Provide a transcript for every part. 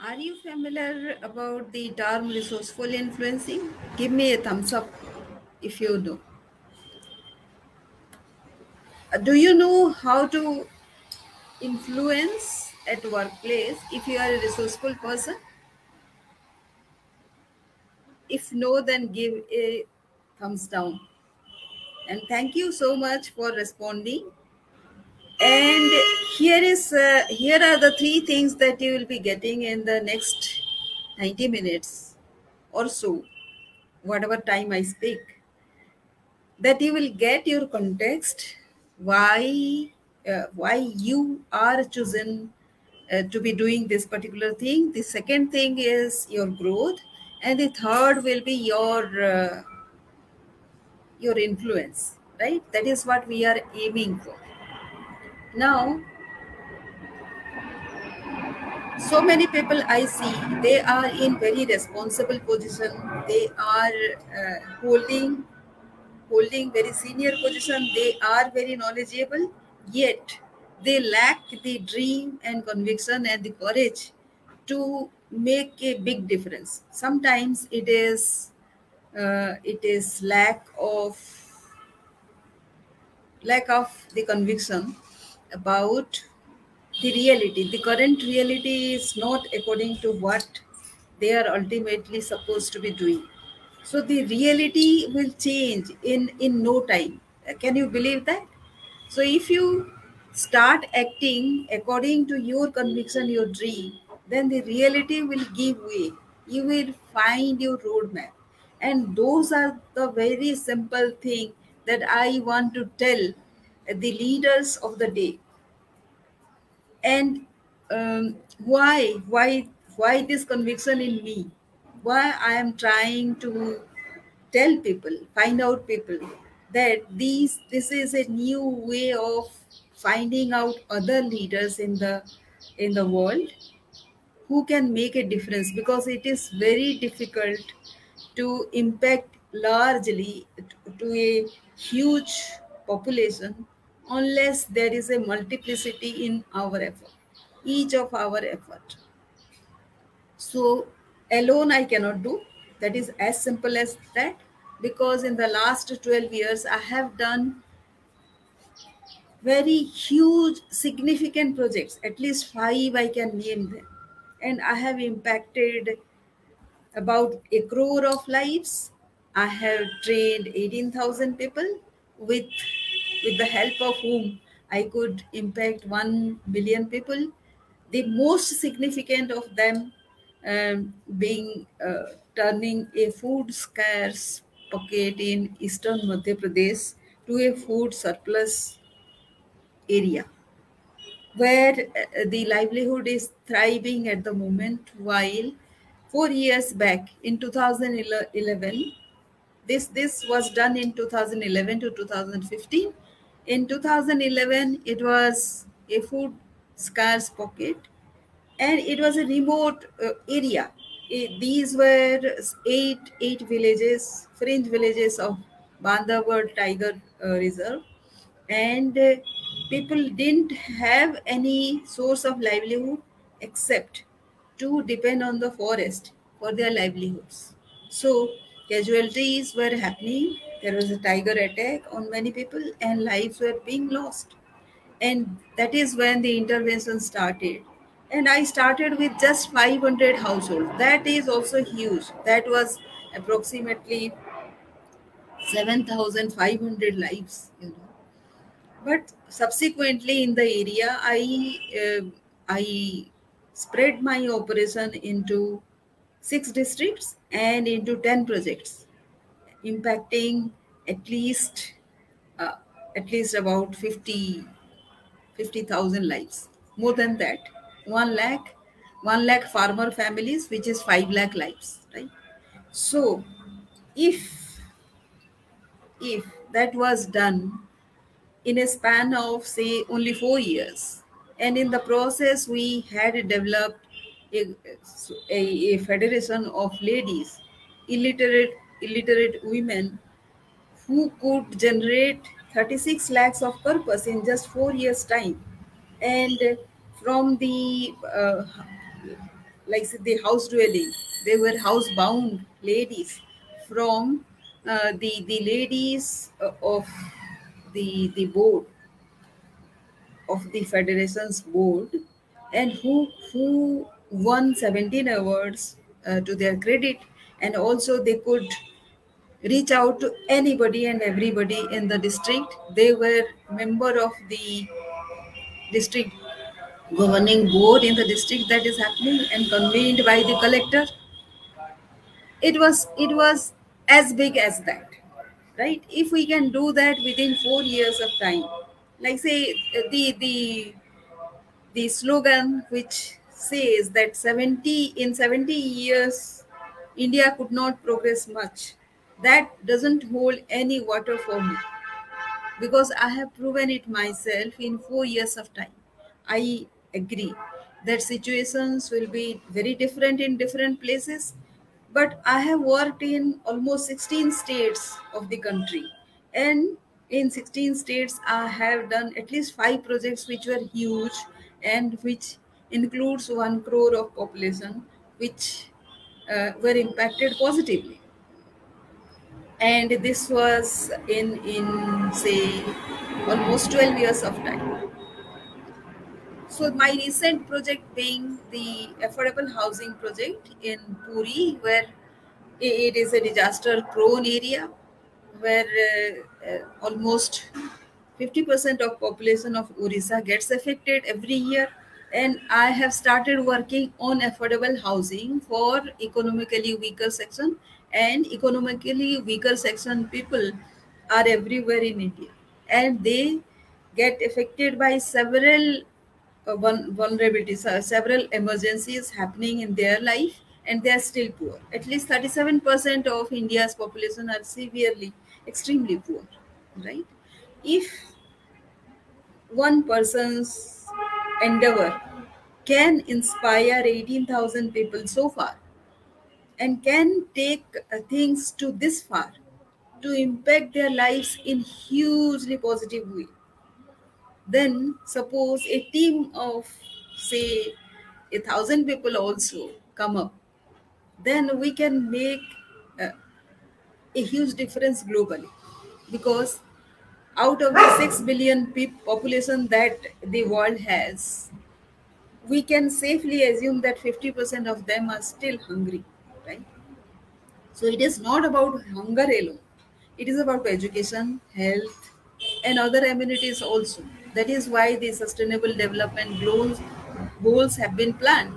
Are you familiar about the term resourceful influencing? Give me a thumbs up if you know. Uh, Do you know how to influence at workplace if you are a resourceful person? If no, then give a thumbs down. And thank you so much for responding. And here is uh, here are the three things that you will be getting in the next 90 minutes or so, whatever time I speak. That you will get your context, why uh, why you are chosen uh, to be doing this particular thing. The second thing is your growth, and the third will be your uh, your influence. Right? That is what we are aiming for. Now, so many people i see they are in very responsible position. They are uh, holding holding very senior position. They are very knowledgeable yet they lack the dream and conviction and the courage to make a big difference. Sometimes it is uh, it is lack of lack of the conviction about the reality. The current reality is not according to what they are ultimately supposed to be doing. So the reality will change in in no time. Can you believe that? So if you start acting according to your conviction your dream then the reality will give way. You will find your roadmap. And those are the very simple thing that i want to tell the leaders of the day. And um, why why why this conviction in me? Why i am trying to tell people find out people that these this is a new way of finding out other leaders in the in the world who can make a difference because it is very difficult to impact largely to a huge population unless there is a multiplicity in our effort each of our effort. So alone i cannot do. That is as simple as that. Because in the last 12 years i have done very huge significant projects. At least five i can name them. And i have impacted about a crore of lives. I have trained 18000 people with with the help of whom i could impact 1 billion people the most significant of them um, being uh, turning a food scarce pocket in eastern madhya pradesh to a food surplus area where uh, the livelihood is thriving at the moment while four years back in 2011 this this was done in 2011 to 2015 in 2011 it was a food scarce pocket and it was a remote uh, area. Eh, these were eight eight villages fringe villages of bandhavgarh tiger uh, reserve. And uh, people didn't have any source of livelihood except to depend on the forest for their livelihoods. So casualties were happening there was a tiger attack on many people and lives were being lost. And that is when the intervention started. And i started with just 500 households. That is also huge. That was approximately 7500 lives you know. But subsequently in the area i uh, i spread my operation into six districts and into 10 projects impacting at least uh, at least about 50 50,000 lives. More than that, 1 lakh, 1 lakh farmer families, which is 5 lakh lives, right? So, if if that was done in a span of say only four years, and in the process we had developed a, a, a federation of ladies, illiterate illiterate women who could generate 36 lakhs of purpose in just four years time and from the uh, like the house dwelling. They were housebound ladies from uh, the the ladies uh, of the the board of the federation's board and who who won 17 awards uh, to their credit and also they could reach out to anybody and everybody in the district. They were member of the district governing board in the district that is happening and convened by the collector. It was it was as big as that right? If we can do that within 4 years of time like say the the the slogan which says that 70 in 70 years india could not progress much that doesn't hold any water for me. Because i have proven it myself in 4 years of time. I agree that situations will be very different in different places but i have worked in almost 16 states of the country. And in 16 states i have done at least five projects which were huge and which includes 1 crore of population which uh, were impacted positively and this was in in say almost 12 years of time. So my recent project being the affordable housing project in puri where it is a disaster prone area where uh, uh, almost 50% of population of Orissa gets affected every year. And I have started working on affordable housing for economically weaker section and economically weaker section people are everywhere in India and they get affected by several uh, vulnerabilities, uh, several emergencies happening in their life and they are still poor. At least 37% of India's population are severely, extremely poor, right? If one person's endeavor can inspire 18,000 people so far and can take uh, things to this far to impact their lives in hugely positive way. Then suppose a team of say a thousand people also come up then we can make uh, a huge difference globally. Because out of the 6 billion people population that the world has we can safely assume that 50% of them are still hungry so it is not about hunger alone. It is about education health and other amenities also. That is why the sustainable development goals goals have been planned.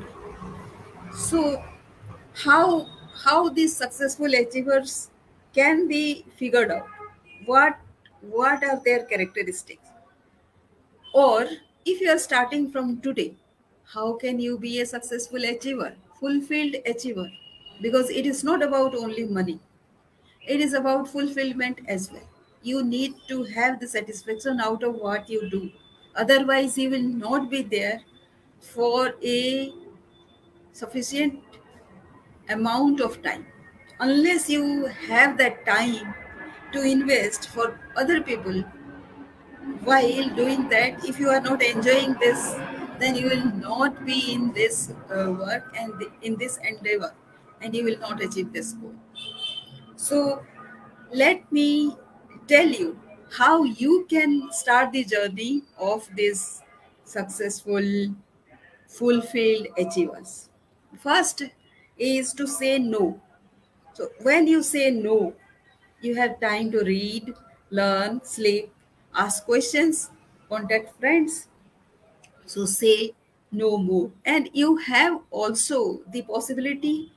So how how these successful achievers can be figured out? What what are their characteristics? Or if you are starting from today how can you be a successful achiever fulfilled achiever because it is not about only money. It is about fulfillment as well. You need to have the satisfaction out of what you do. Otherwise you will not be there for a sufficient amount of time. Unless you have that time to invest for other people while doing that if you are not enjoying this then you will not be in this uh, work and in this endeavor and you will not achieve this goal so let me tell you how you can start the journey of this successful fulfilled achievers first is to say no. So when you say no, you have time to read, learn, sleep, ask questions, contact friends. So say no more. And you have also the possibility,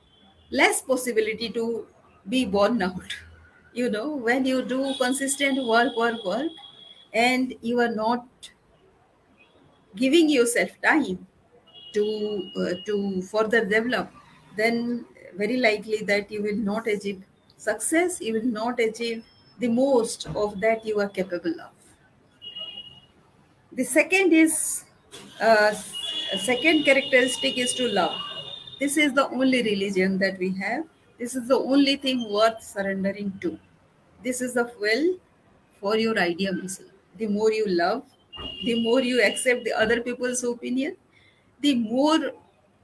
less possibility to be born out. You know, when you do consistent work, work, work, and you are not giving yourself time to uh, to further develop then very likely that you will not achieve success you will not achieve the most of that you are capable of the second is uh, second characteristic is to love this is the only religion that we have this is the only thing worth surrendering to this is the fuel for your idea muscle the more you love the more you accept the other people's opinion the more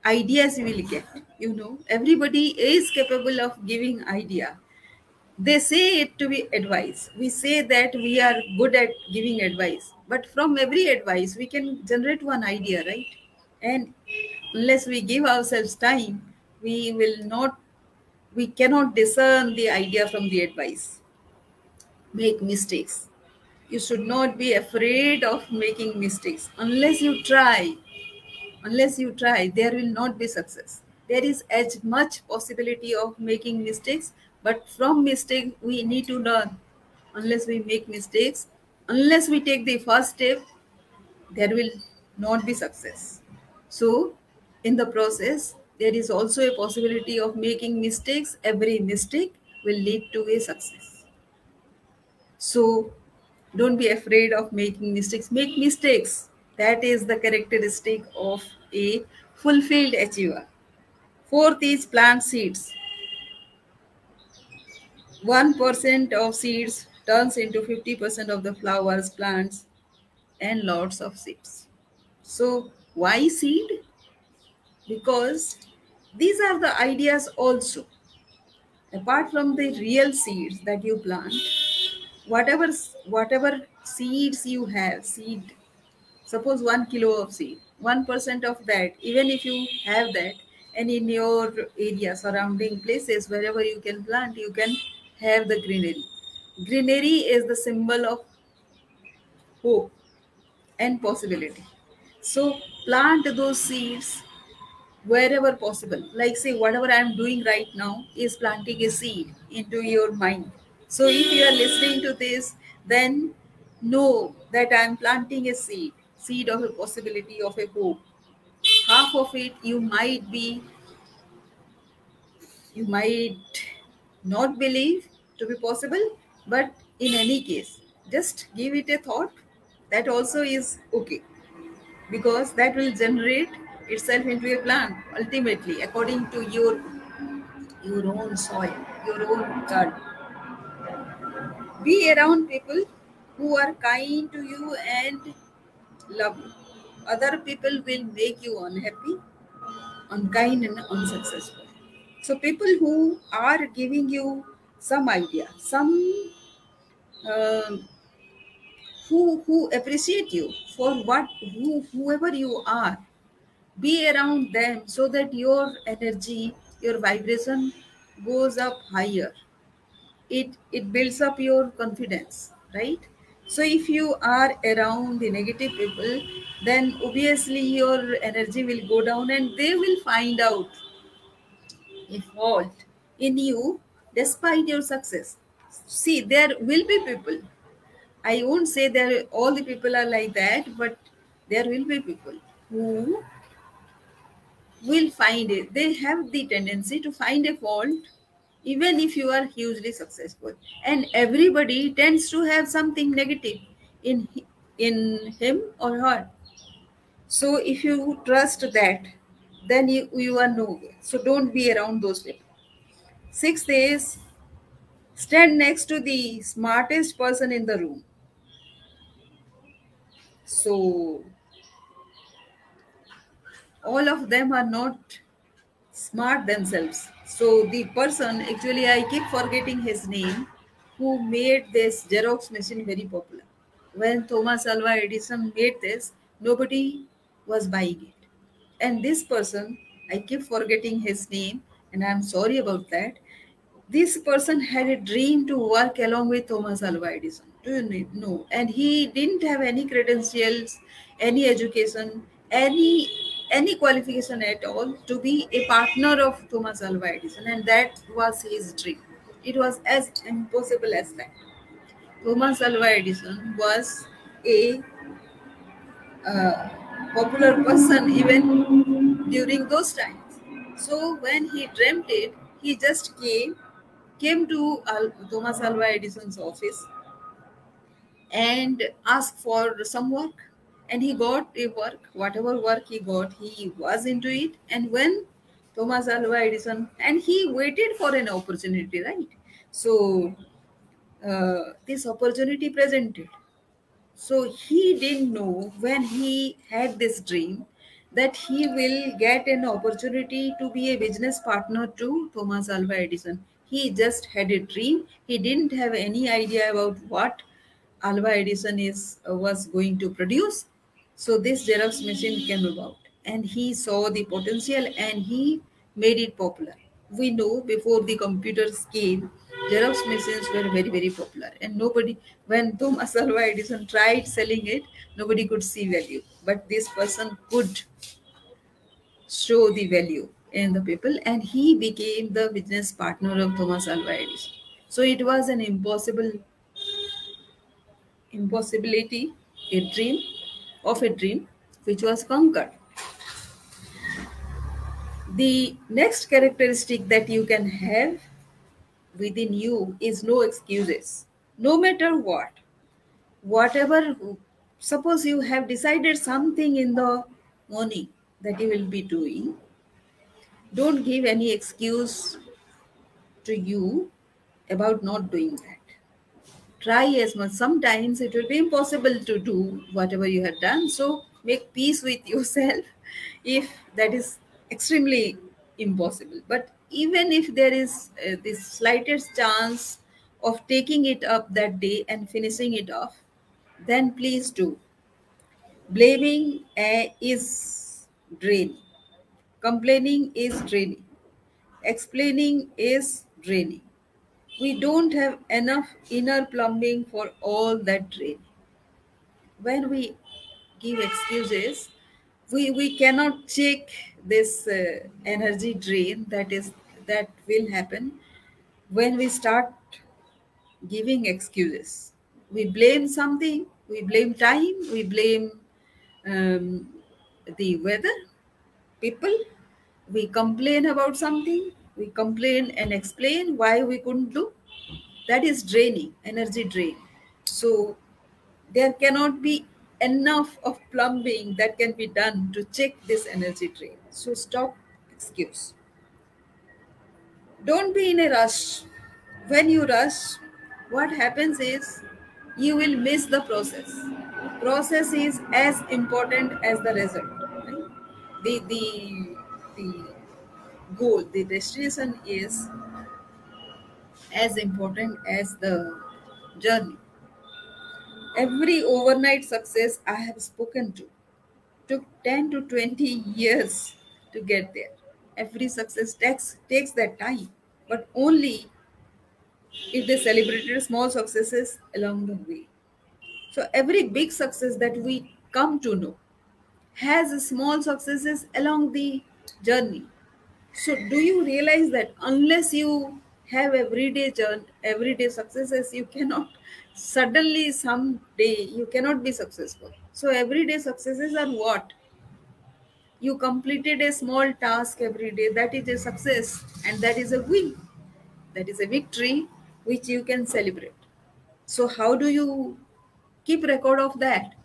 ideas you will get. You know, everybody is capable of giving idea. They say it to be advice. We say that we are good at giving advice, but from every advice we can generate one idea, right? And unless we give ourselves time, we will not, we cannot discern the idea from the advice. Make mistakes. You should not be afraid of making mistakes unless you try unless you try there will not be success there is as much possibility of making mistakes but from mistake we need to learn unless we make mistakes unless we take the first step there will not be success so in the process there is also a possibility of making mistakes every mistake will lead to a success so don't be afraid of making mistakes make mistakes that is the characteristic of a fulfilled achiever. Fourth is plant seeds. 1% of seeds turns into 50% of the flowers, plants, and lots of seeds. So, why seed? Because these are the ideas also. Apart from the real seeds that you plant, whatever whatever seeds you have, seed suppose one kilo of seed 1% of that even if you have that and in your area surrounding places wherever you can plant you can have the greenery greenery is the symbol of hope and possibility so plant those seeds wherever possible like say whatever i am doing right now is planting a seed into your mind so if you are listening to this then know that i am planting a seed seed of a possibility of a hope. Half of it you might be, you might not believe to be possible, but in any case, just give it a thought. That also is okay because that will generate itself into a plant ultimately according to your your own soil, your own garden. Be around people who are kind to you and love you. Other people will make you unhappy, unkind, and unsuccessful. So, people who are giving you some idea, some uh, who who appreciate you for what who whoever you are, be around them so that your energy, your vibration goes up higher. It it builds up your confidence, right? So if you are around the negative people, then obviously your energy will go down and they will find out a fault in you despite your success. See, there will be people. I won't say that all the people are like that, but there will be people who will find it. They have the tendency to find a fault even if you are hugely successful. And everybody tends to have something negative in in him or her. So if you trust that then you, you are nowhere so don't be around those people. Sixth is stand next to the smartest person in the room. So all of them are not smart themselves so the person, actually, I keep forgetting his name, who made this Xerox machine very popular. When Thomas Alva Edison made this, nobody was buying it. And this person, I keep forgetting his name, and I'm sorry about that. This person had a dream to work along with Thomas Alva Edison. Do you know? And he didn't have any credentials, any education, any any qualification at all to be a partner of Thomas Alva Edison, and that was his dream. It was as impossible as that. Thomas Alva Edison was a uh, popular person even during those times. So when he dreamt it, he just came came to Al- Thomas Alva Edison's office and asked for some work and he got a work whatever work he got he was into it and when thomas alva edison and he waited for an opportunity right so uh, this opportunity presented so he didn't know when he had this dream that he will get an opportunity to be a business partner to Thomas Alva Edison. He just had a dream. He didn't have any idea about what Alva Edison is uh, was going to produce. So this Xerox machine came about, and he saw the potential and he made it popular. We know before the computers came, Xerox machines were very very popular, and nobody. When Thomas Alva Edison tried selling it, nobody could see value, but this person could show the value in the people. And he became the business partner of thomas alva edison. So it was an impossible impossibility a dream of a dream which was conquered. The next characteristic that you can have within you is no excuses. No matter what whatever suppose you have decided something in the morning that you will be doing don't give any excuse to you about not doing that try as much. Sometimes it will be impossible to do whatever you have done. So make peace with yourself if that is extremely impossible. But even if there is uh, this slightest chance of taking it up that day and finishing it off then please do. Blaming uh, is draining. Complaining is draining. Explaining is draining we don't have enough inner plumbing for all that drain. When we give excuses we we cannot check this uh, energy drain that is that will happen. When we start giving excuses we blame something we blame time we blame um, the weather people. We complain about something we complain and explain why we couldn't do. That is draining energy drain. So there cannot be enough of plumbing that can be done to check this energy drain. So stop excuse. Don't be in a rush. When you rush what happens is you will miss the process. Process is as important as the result right? the the the goal the destination is as important as the journey. Every overnight success i have spoken to took 10 to 20 years to get there. Every success takes takes that time but only if they celebrated small successes along the way. So every big success that we come to know has small successes along the journey so do you realize that unless you have everyday journey, everyday successes, you cannot suddenly someday you cannot be successful. So everyday successes are what? You completed a small task every day. That is a success and that is a win. That is a victory which you can celebrate. So how do you keep record of that?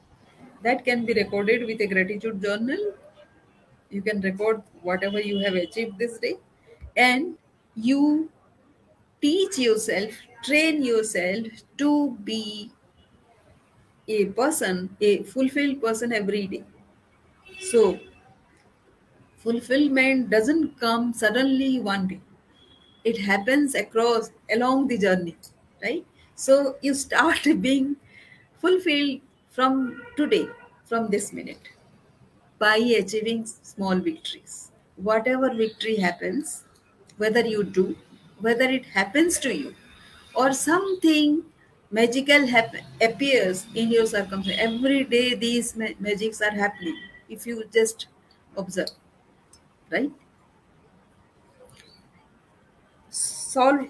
That can be recorded with a gratitude journal you can record whatever you have achieved this day. And you teach yourself train yourself to be a person a fulfilled person every day. So fulfillment doesn't come suddenly one day. It happens across along the journey right? So you start being fulfilled from today from this minute by achieving small victories. Whatever victory happens, whether you do, whether it happens to you, or something magical happen, appears in your circumstance, every day these ma- magics are happening if you just observe, right? Solve,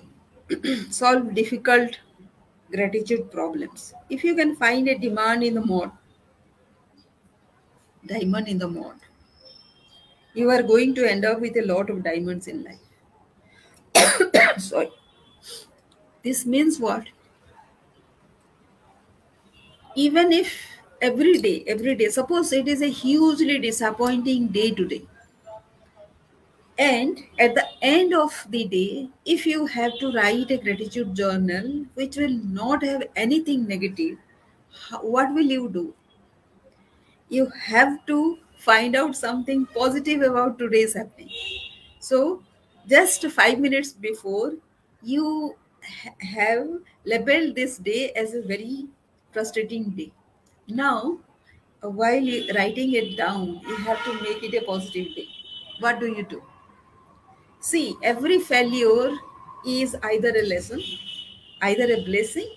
solve difficult gratitude problems. If you can find a demand in the mode, diamond in the mode, you are going to end up with a lot of diamonds in life. Sorry. This means what? Even if every day, every day, suppose it is a hugely disappointing day today, and at the end of the day, if you have to write a gratitude journal which will not have anything negative, what will you do? You have to find out something positive about today's happening. So, just five minutes before, you ha- have labeled this day as a very frustrating day. Now, uh, while writing it down, you have to make it a positive day. What do you do? See, every failure is either a lesson, either a blessing,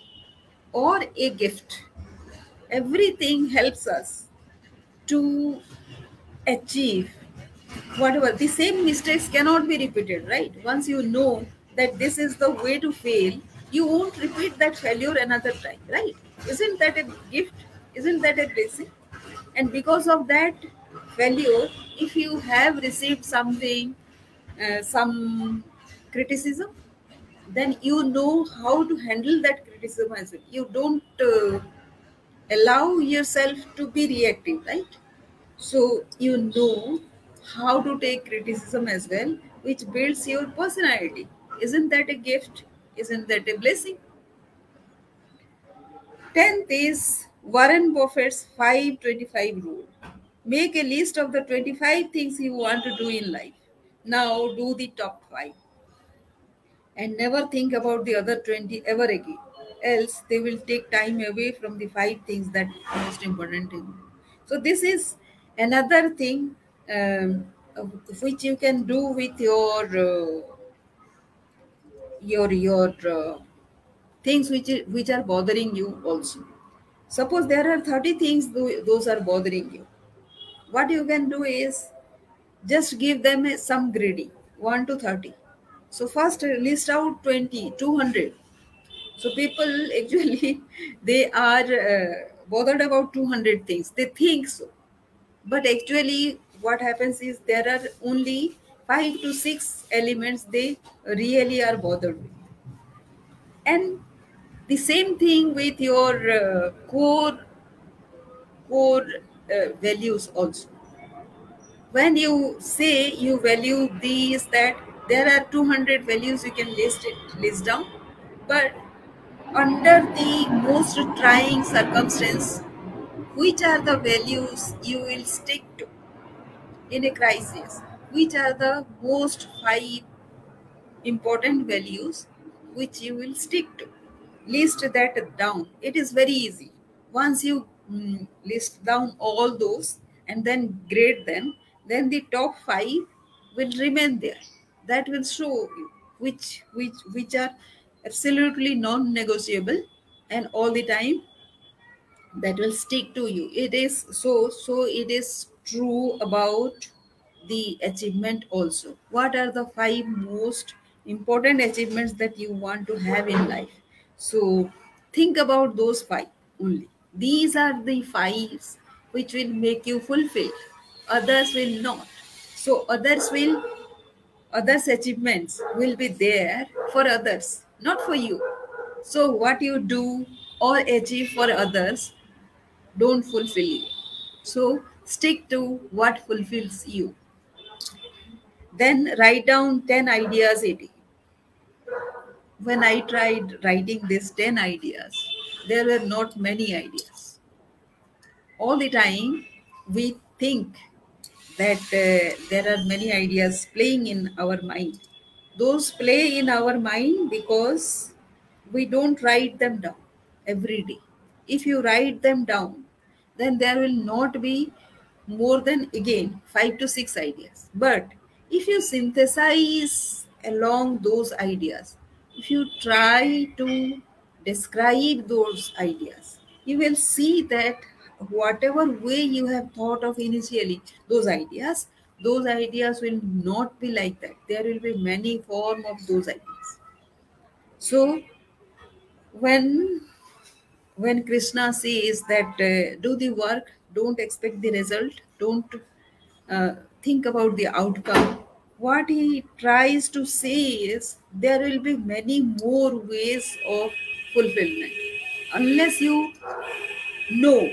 or a gift. Everything helps us to achieve whatever. The same mistakes cannot be repeated, right? Once you know that this is the way to fail, you won't repeat that failure another time, right? Isn't that a gift? Isn't that a blessing? And because of that failure, if you have received something, uh, some criticism, then you know how to handle that criticism as well. You don't uh, allow yourself to be reactive, right? So you know how to take criticism as well, which builds your personality. Isn't that a gift? Isn't that a blessing? Tenth is Warren Buffett's 525 rule. Make a list of the 25 things you want to do in life. Now do the top five and never think about the other 20 ever again. Else, they will take time away from the five things that are most important to. So, this is another thing um, which you can do with your uh, your your uh, things which which are bothering you also. Suppose there are 30 things tho- those are bothering you. What you can do is just give them some grading 1 to 30 so first list out 20 200 so people actually they are uh, bothered about 200 things. They think so. But actually what happens is there are only 5 to 6 elements they really are bothered with. And the same thing with your uh, core core uh, values also. When you say you value these that there are 200 values you can list it list down. But under the most trying circumstance which are the values you will stick to in a crisis? Which are the most five important values which you will stick to? List that down. It is very easy. Once you mm, list down all those and then grade them then the top 5 will remain there. That will show you which which which are absolutely non negotiable and all the time that will stick to you. It is so so it is true about the achievement also. What are the five most important achievements that you want to have in life? So think about those five only. These are the fives which will make you fulfilled others will not. So others will others achievements will be there for others not for you so what you do or achieve for others don't fulfill you. So stick to what fulfills you. Then write down 10 ideas a day. When I tried writing these 10 ideas, there were not many ideas. All the time, we think that uh, there are many ideas playing in our mind. Those play in our mind because we don't write them down every day. If you write them down, then there will not be more than again five to six ideas. But if you synthesize along those ideas, if you try to describe those ideas, you will see that whatever way you have thought of initially those ideas, those ideas will not be like that. There will be many form of those ideas. So when when krishna says that uh, do the work don't expect the result don't uh, think about the outcome what he tries to say is there will be many more ways of fulfillment unless you know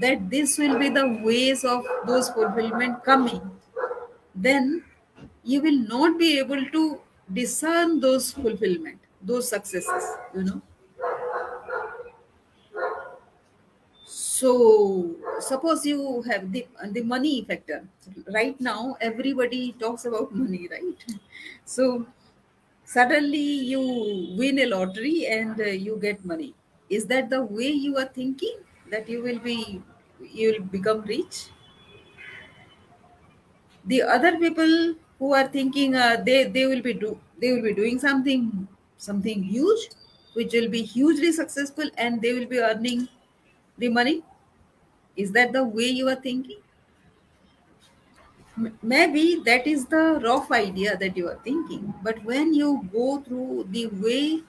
that this will be the ways of those fulfillment coming then you will not be able to discern those fulfillment those successes you know. So suppose you have the the money factor. Right now everybody talks about money right? So suddenly you win a lottery and uh, you get money. Is that the way you are thinking that you will be you will become rich. The other people who are thinking uh, they they will be do they will be doing something something huge which will be hugely successful and they will be earning the money. Is that the way you are thinking? Maybe that is the rough idea that you are thinking but when you go through the way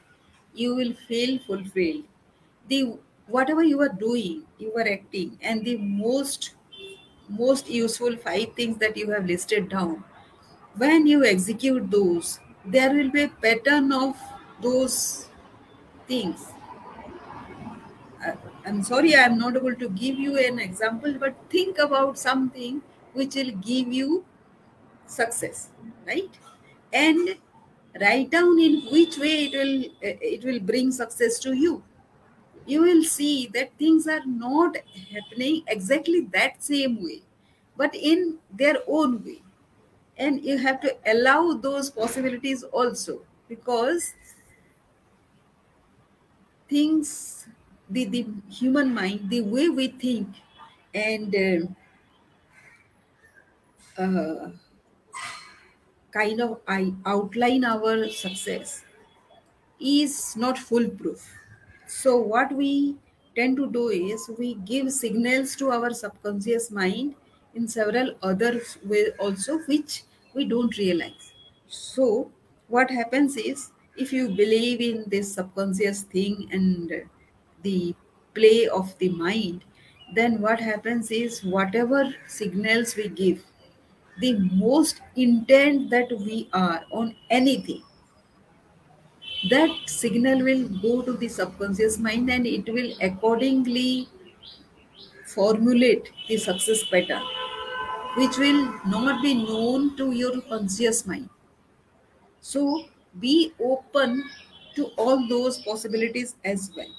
you will feel fulfilled the whatever you are doing you are acting and the most most useful five things that you have listed down when you execute those there will be a pattern of those things. I- i'm sorry i'm not able to give you an example but think about something which will give you success right? And write down in which way it will uh, it will bring success to you you will see that things are not happening exactly that same way but in their own way and you have to allow those possibilities also because things the, the human mind the way we think and uh, uh, kind of I outline our success is not foolproof. So, what we tend to do is we give signals to our subconscious mind in several other ways also, which we don't realize. So, what happens is if you believe in this subconscious thing and the play of the mind, then what happens is whatever signals we give, the most intent that we are on anything that signal will go to the subconscious mind and it will accordingly formulate the success pattern which will not be known to your conscious mind. So be open to all those possibilities as well.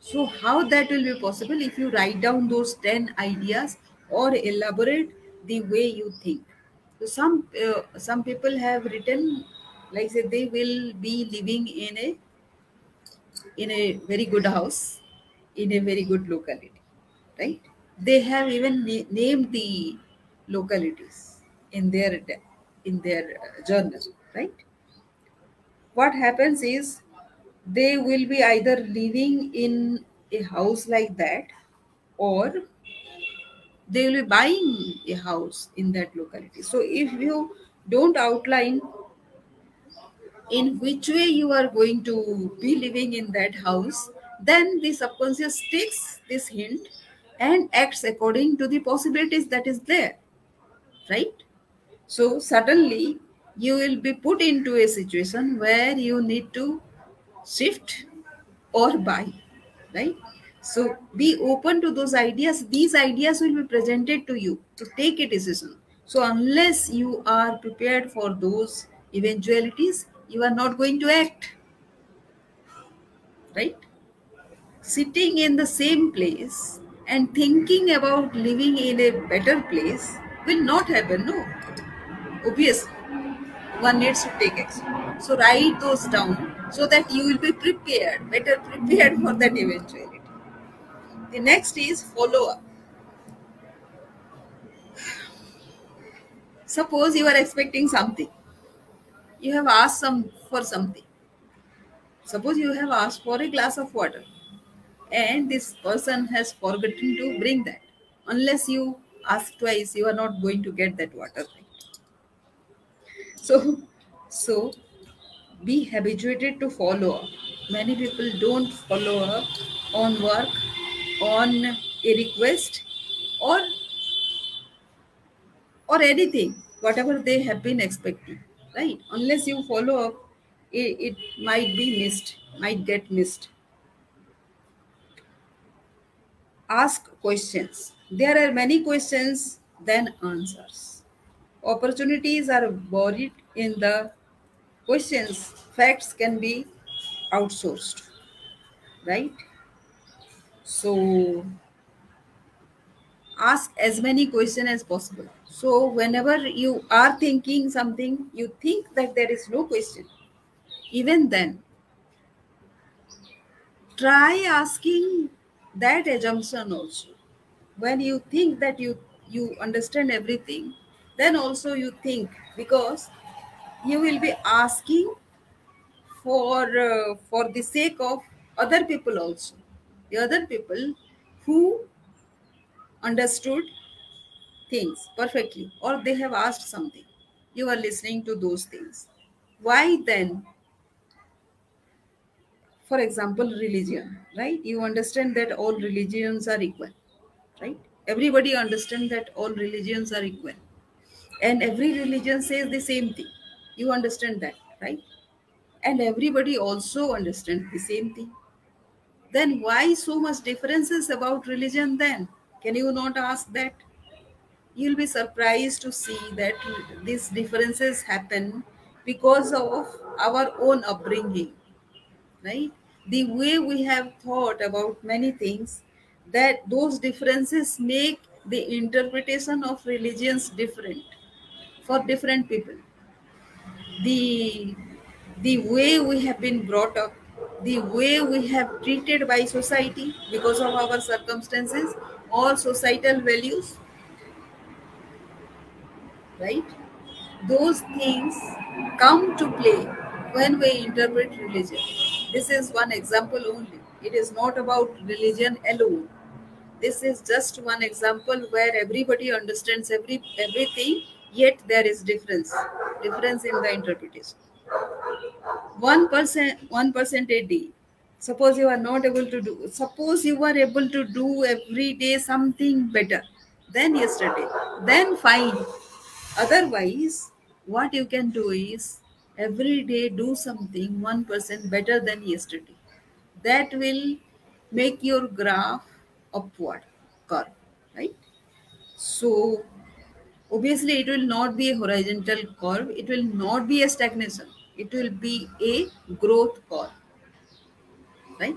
So how that will be possible? If you write down those 10 ideas or elaborate the way you think. So some uh, some people have written like say they will be living in a in a very good house in a very good locality right? They have even na- named the localities in their in their uh, journal right? What happens is they will be either living in a house like that or they will be buying a house in that locality. So if you don't outline in which way you are going to be living in that house, then the subconscious takes this hint and acts according to the possibilities that is there, right? So suddenly you will be put into a situation where you need to shift or buy, right? So be open to those ideas. These ideas will be presented to you to take a decision. So unless you are prepared for those eventualities, you are not going to act, right? Sitting in the same place and thinking about living in a better place will not happen, no. Obviously, one needs to take action. So write those down so that you will be prepared, better prepared for that eventuality. The next is follow up. Suppose you are expecting something. You have asked some for something. Suppose you have asked for a glass of water and this person has forgotten to bring that. Unless you ask twice, you are not going to get that water. So, so be habituated to follow up. Many people don't follow up on work, on a request, or or anything, whatever they have been expecting, right? Unless you follow up, it, it might be missed, might get missed. Ask questions. There are many questions than answers. Opportunities are buried in the questions. Facts can be outsourced, right? So ask as many questions as possible. So whenever you are thinking something, you think that there is no question. Even then, try asking that assumption also. When you think that you you understand everything, then also you think because you will be asking for uh, for the sake of other people also the other people who understood things perfectly or they have asked something. You are listening to those things. Why then for example religion right? You understand that all religions are equal right? Everybody understand that all religions are equal. And every religion says the same thing. You understand that right? And everybody also understands the same thing. Then why so much differences about religion then? Can you not ask that you'll be surprised to see that these differences happen because of our own upbringing right? The way we have thought about many things that those differences make the interpretation of religions different for different people. The the way we have been brought up the way we have treated by society because of our circumstances or societal values right? Those things come to play when we interpret religion. This is one example only. It is not about religion alone. This is just one example where everybody understands every everything yet there is difference difference in the interpretation. One percent one percent a day suppose you are not able to do suppose you are able to do every day something better than yesterday then fine otherwise what you can do is every day do something 1% better than yesterday. That will make your graph upward curve right? So obviously it will not be a horizontal curve. It will not be a stagnation. It will be a growth curve right?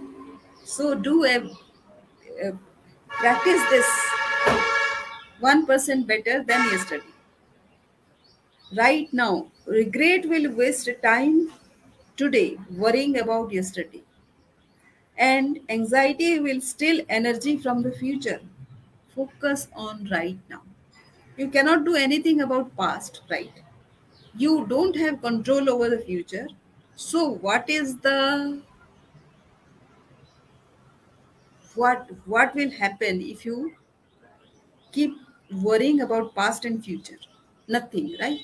So do a, a practice this 1% better than yesterday right now regret will waste time today worrying about yesterday. And anxiety will steal energy from the future. Focus on right now. You cannot do anything about past right? You don't have control over the future. So what is the what what will happen if you keep worrying about past and future? Nothing right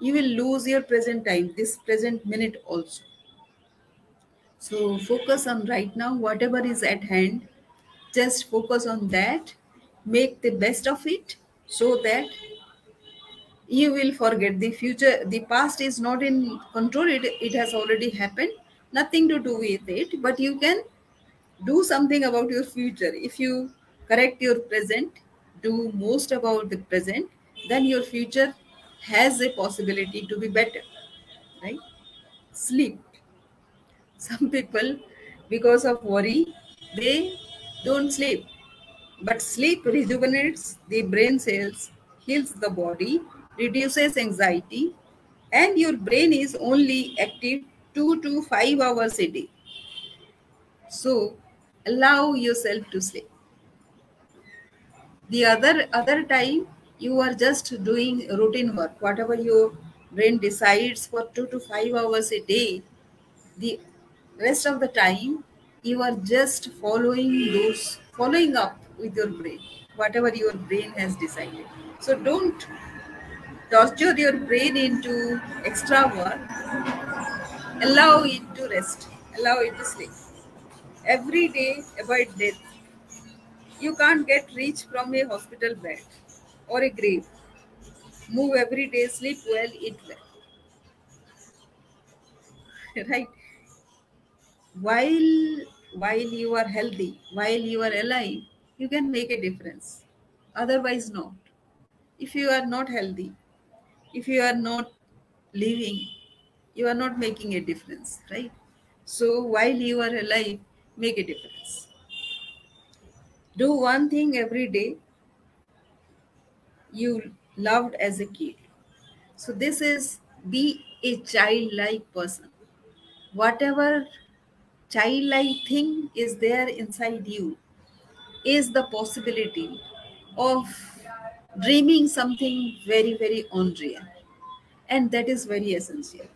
you will lose your present time this present minute also. So focus on right now whatever is at hand just focus on that make the best of it so that you will forget. The future the past is not in control it, it has already happened nothing to do with it but you can do something about your future. If you correct your present do most about the present then your future has a possibility to be better right? Sleep. Some people because of worry they don't sleep. But sleep rejuvenates the brain cells heals the body reduces anxiety and your brain is only active 2 to 5 hours a day. So allow yourself to sleep. The other other time you are just doing routine work. Whatever your brain decides for 2 to 5 hours a day the rest of the time you are just following those following up with your brain whatever your brain has decided. So don't torture your brain into extra work. Allow it to rest. Allow it to sleep. Every day avoid death. You can't get rich from a hospital bed or a grave. Move every day sleep well eat well. Right? While while you are healthy while you are alive you can make a difference. Otherwise not. If you are not healthy if you are not living you are not making a difference right? So while you are alive make a difference. Do one thing every day you loved as a kid. So this is be a childlike person. Whatever childlike thing is there inside you is the possibility of dreaming something very very unreal. And that is very essential.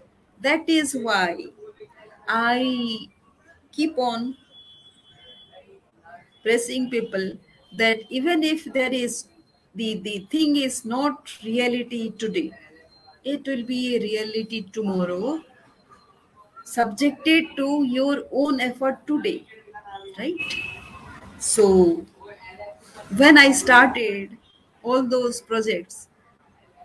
That is why i keep on pressing people that even if there is the the thing is not reality today. It will be a reality tomorrow subjected to your own effort today right? So when i started all those projects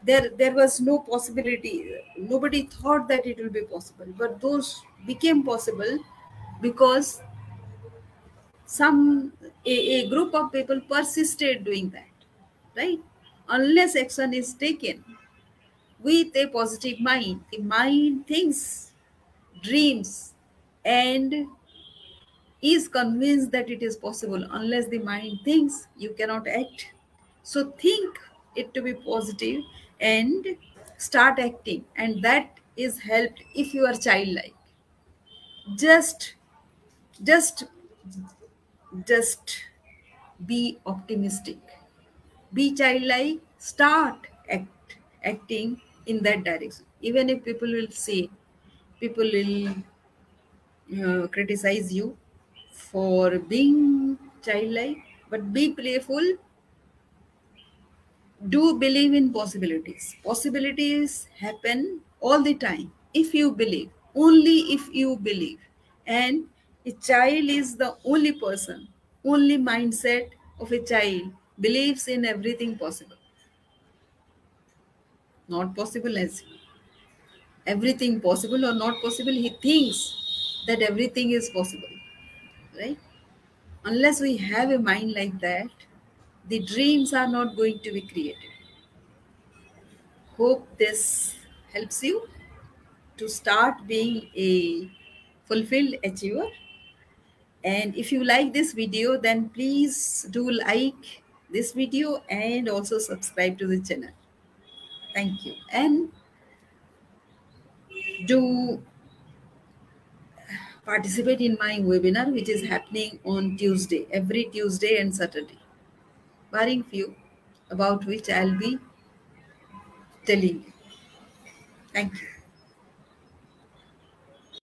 there there was no possibility. Nobody thought that it will be possible but those became possible because some a, a group of people persisted doing that right? Unless action is taken with a positive mind. The mind thinks dreams and is convinced that it is possible. Unless the mind thinks you cannot act. So think it to be positive and start acting. And that is helped if you are childlike. Just just just be optimistic be childlike start act acting in that direction. Even if people will say people will uh, criticize you for being childlike but be playful. Do believe in possibilities. Possibilities happen all the time. If you believe only if you believe. And a child is the only person, only mindset of a child believes in everything possible. Not possible as everything possible or not possible, he thinks that everything is possible. Right? Unless we have a mind like that, the dreams are not going to be created. Hope this helps you to start being a fulfilled achiever and if you like this video then please do like this video and also subscribe to the channel. Thank you. And do participate in my webinar which is happening on tuesday every tuesday and saturday. Barring few about which i'll be telling you. Thank you